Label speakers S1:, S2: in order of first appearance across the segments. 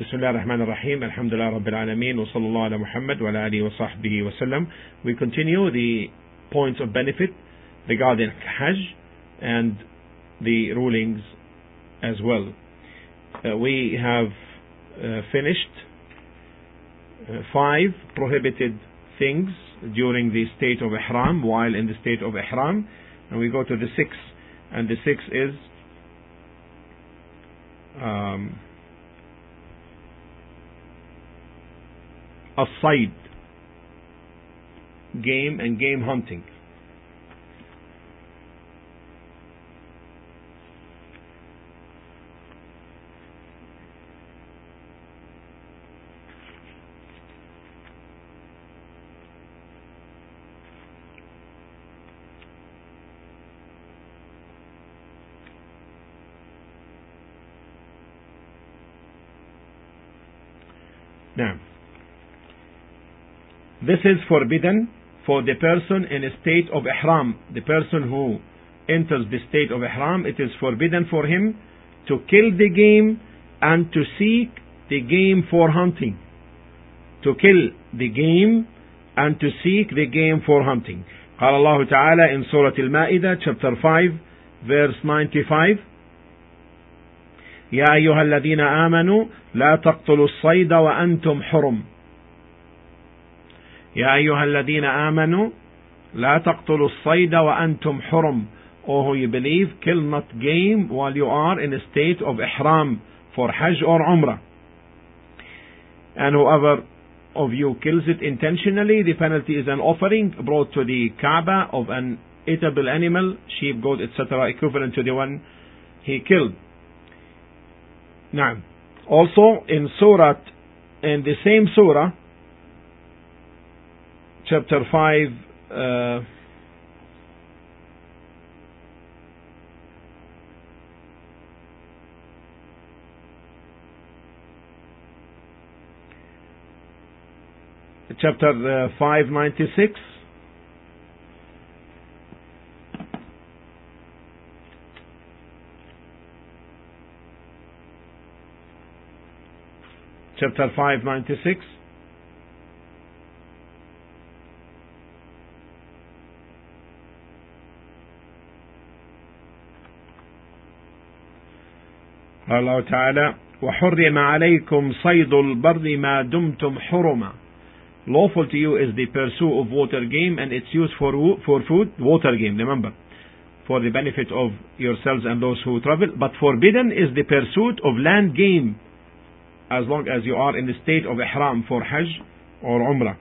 S1: بسم الله الرحمن الرحيم الحمد لله رب العالمين وصلى الله على محمد وعلى آله وصحبه وسلم We continue the points of benefit regarding Hajj and the rulings as well. Uh, we have uh, finished uh, five prohibited things during the state of Ihram while in the state of Ihram and we go to the sixth and the sixth is um, الصيد game and game hunting Now, this is forbidden for the person in a state of ihram. The person who enters the state of ihram, it is forbidden for him to kill the game and to seek the game for hunting. To kill the game and to seek the game for hunting. قال الله تعالى in Surah Al-Ma'idah chapter 5 verse 95 يا أيها الذين آمنوا لا تقتلوا الصيد وأنتم حرم يا أيها الذين آمنوا لا تقتلوا الصيد وأنتم حرم O who you believe, kill not game while you are in a state of ihram for Hajj or Umrah. And whoever of you kills it intentionally, the penalty is an offering brought to the Kaaba of an eatable animal, sheep, goat, etc., equivalent to the one he killed. Now, also in Surah, in the same Surah, chapter 5, uh, chapter uh, 596 chapter 596 قال الله تعالى وحرم عليكم صيد البر ما دمتم حرما lawful to you is the pursuit of water game and its use for for food water game remember for the benefit of yourselves and those who travel but forbidden is the pursuit of land game as long as you are in the state of ihram for hajj or umrah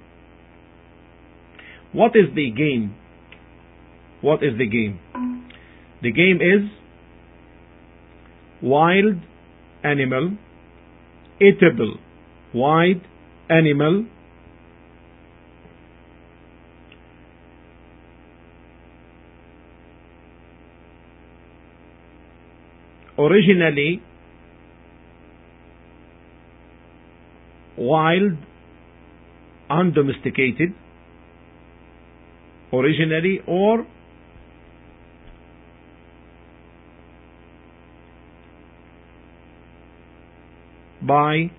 S1: what is the game what is the game the game is wild animal eatable wild animal originally wild undomesticated originally or by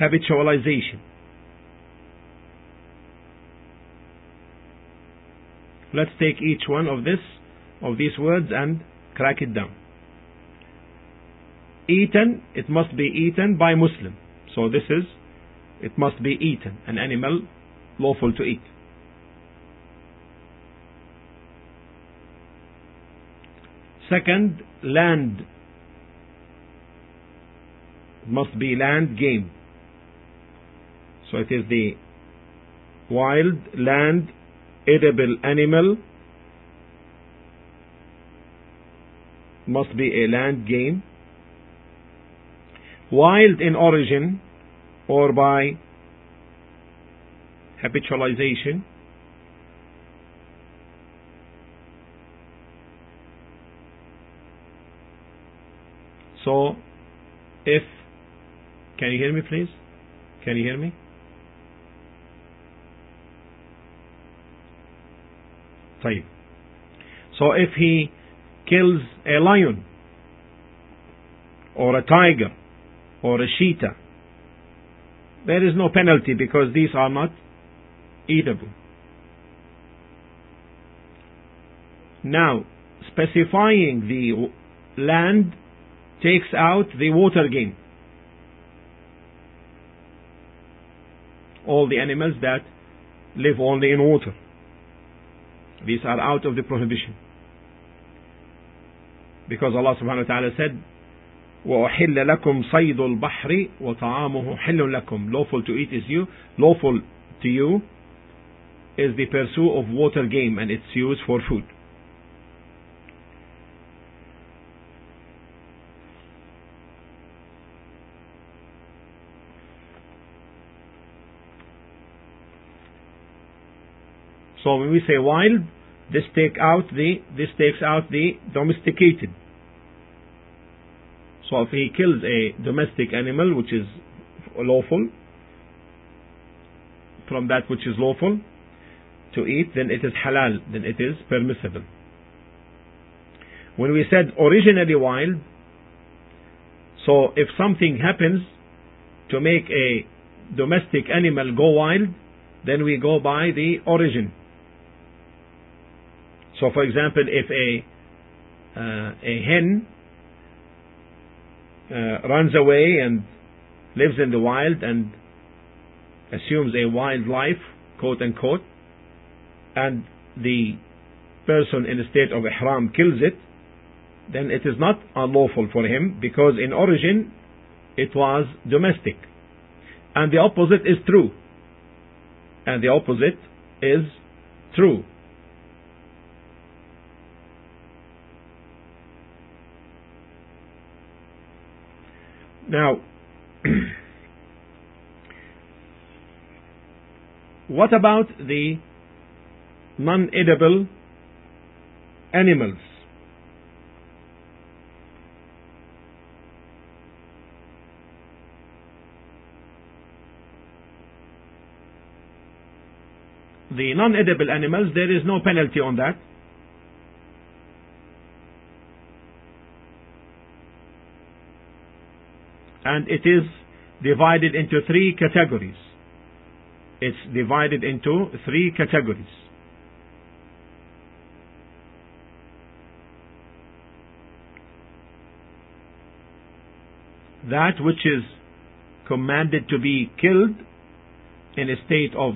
S1: habitualization. Let's take each one of this of these words and crack it down. Eaten it must be eaten by muslim. So this is it must be eaten. An animal lawful to eat second land. Must be land game. So it is the wild land edible animal. Must be a land game. Wild in origin or by habitualization so if can you hear me please can you hear me طيب so if he kills a lion or a tiger or a cheetah, there is no penalty because these are not eatable. Now, specifying the land takes out the water game. All the animals that live only in water. These are out of the prohibition. Because Allah subhanahu wa ta'ala said, وأحل لكم صيد البحر وطعامه حل لكم lawful to eat is you lawful to you is the pursuit of water game and its use for food so when we say wild this take out the this takes out the domesticated so if he kills a domestic animal which is lawful, from that which is lawful to eat, then it is halal, then it is permissible. When we said originally wild, so if something happens to make a domestic animal go wild, then we go by the origin. So for example, if a, uh, a hen uh, runs away and lives in the wild and assumes a wild life, quote unquote, and the person in a state of ihram kills it, then it is not unlawful for him because in origin it was domestic. And the opposite is true. And the opposite is true. Now, what about the non-edible animals? The non-edible animals, there is no penalty on that. And it is divided into three categories. It's divided into three categories. That which is commanded to be killed in a state of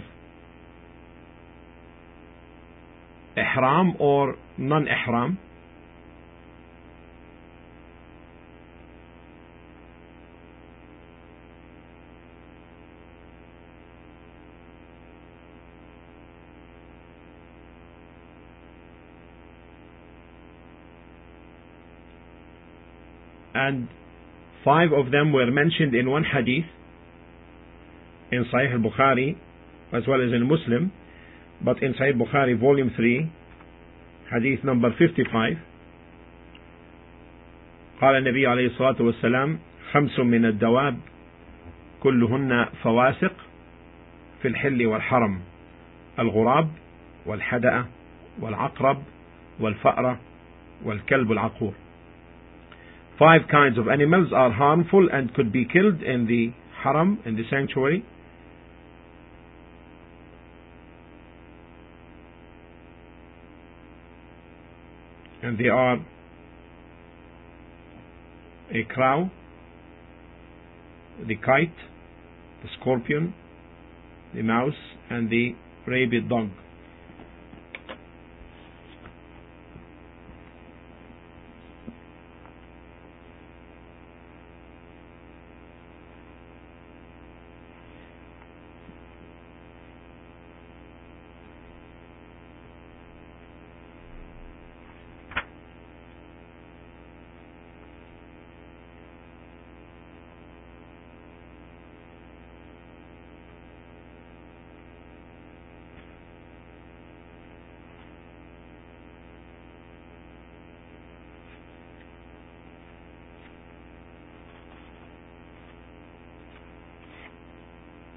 S1: ihram or non-ihram and five of them were mentioned in one hadith in Sahih al-Bukhari as well as in Muslim but in Sahih Bukhari volume 3 hadith number 55 قال النبي عليه الصلاة والسلام خمس من الدواب كلهن فواسق في الحل والحرم الغراب والحدأة والعقرب والفأرة والكلب العقور Five kinds of animals are harmful and could be killed in the haram, in the sanctuary. And they are a crow, the kite, the scorpion, the mouse, and the rabid dog.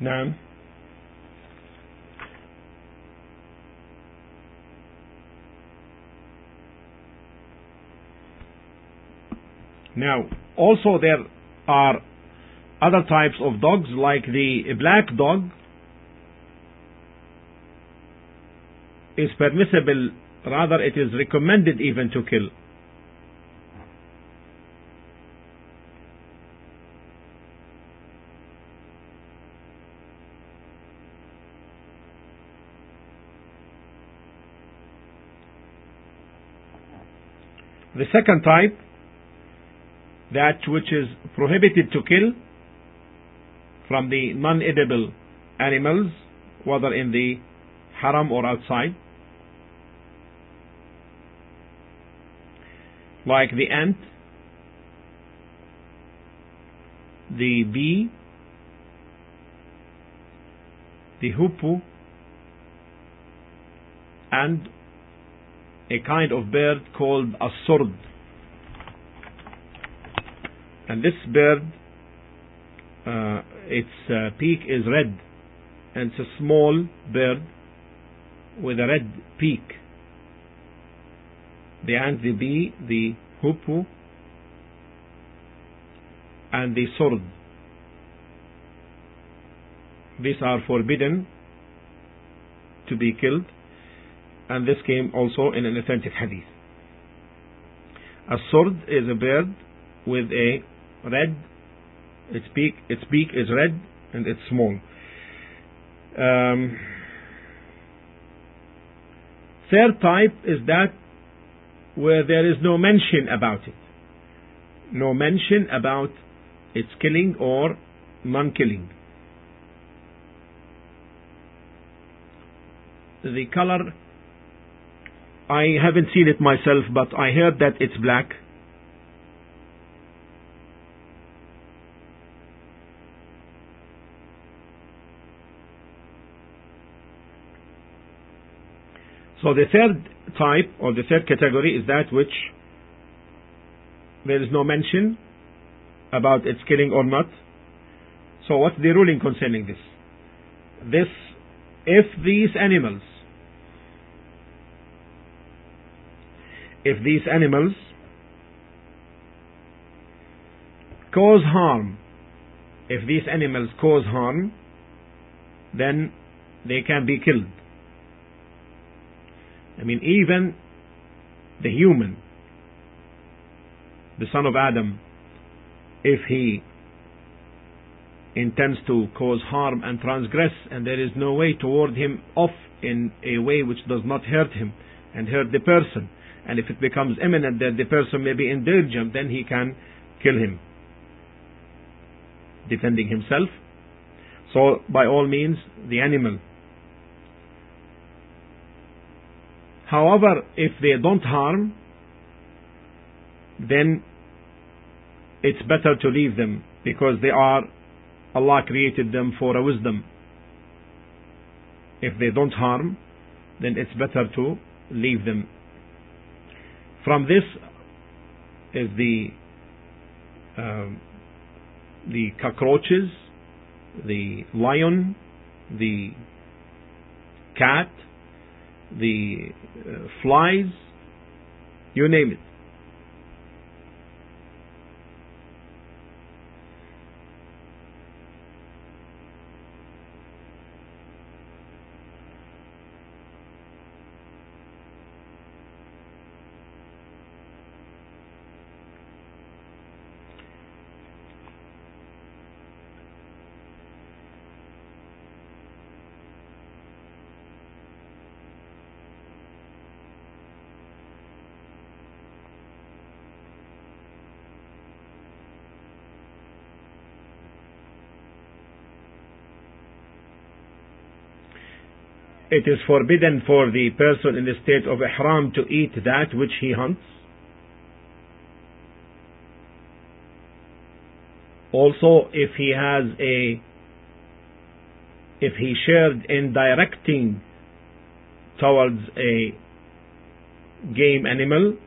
S1: نعم Now, also there are other types of dogs like the black dog is permissible, rather it is recommended even to kill. The second type, that which is prohibited to kill from the non-edible animals, whether in the haram or outside, like the ant, the bee, the hoopoe, and a kind of bird called a surd. And this bird, uh, its uh, peak is red, and it's a small bird with a red peak. The ant, the bee, the hoopoe, and the surd. These are forbidden to be killed and this came also in an authentic hadith. A surd is a bird with a red, its beak, its beak is red and it's small. Um, third type is that where there is no mention about it. No mention about its killing or non-killing. The color I haven't seen it myself, but I heard that it's black. So the third type or the third category is that which there is no mention about its killing or not. So what's the ruling concerning this? This, if these animals if these animals cause harm, if these animals cause harm, then they can be killed. I mean, even the human, the son of Adam, if he intends to cause harm and transgress, and there is no way to ward him off in a way which does not hurt him and hurt the person, and if it becomes imminent that the person may be in danger, then he can kill him, defending himself. So, by all means, the animal. However, if they don't harm, then it's better to leave them because they are, Allah created them for a wisdom. If they don't harm, then it's better to leave them from this is the uh, the cockroaches, the lion, the cat, the uh, flies, you name it. It is forbidden for the person in the state of ihram to eat that which he hunts. Also, if he has a, if he shared in directing towards a game animal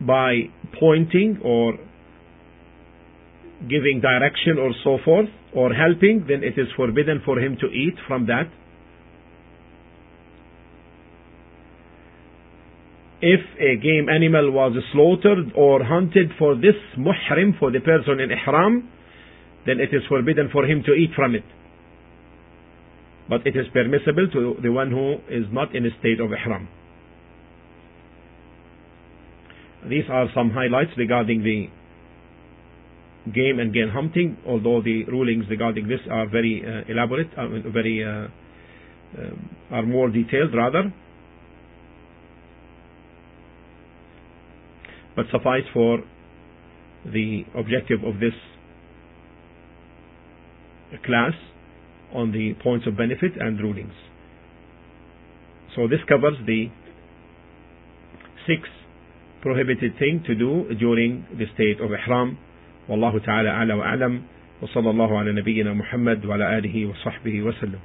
S1: by pointing or giving direction or so forth, or helping, then it is forbidden for him to eat from that. if a game animal was slaughtered or hunted for this muhrim, for the person in ihram, then it is forbidden for him to eat from it. But it is permissible to the one who is not in a state of ihram. These are some highlights regarding the game and game hunting, although the rulings regarding this are very uh, elaborate, uh, very uh, um, are more detailed rather. But suffice for the objective of this class on the points of benefit and rulings. So this covers the six prohibited thing to do during the state of ihram. والله تعالى أعلى وأعلم وصلى الله على نبينا محمد وعلى آله وصحبه وسلم.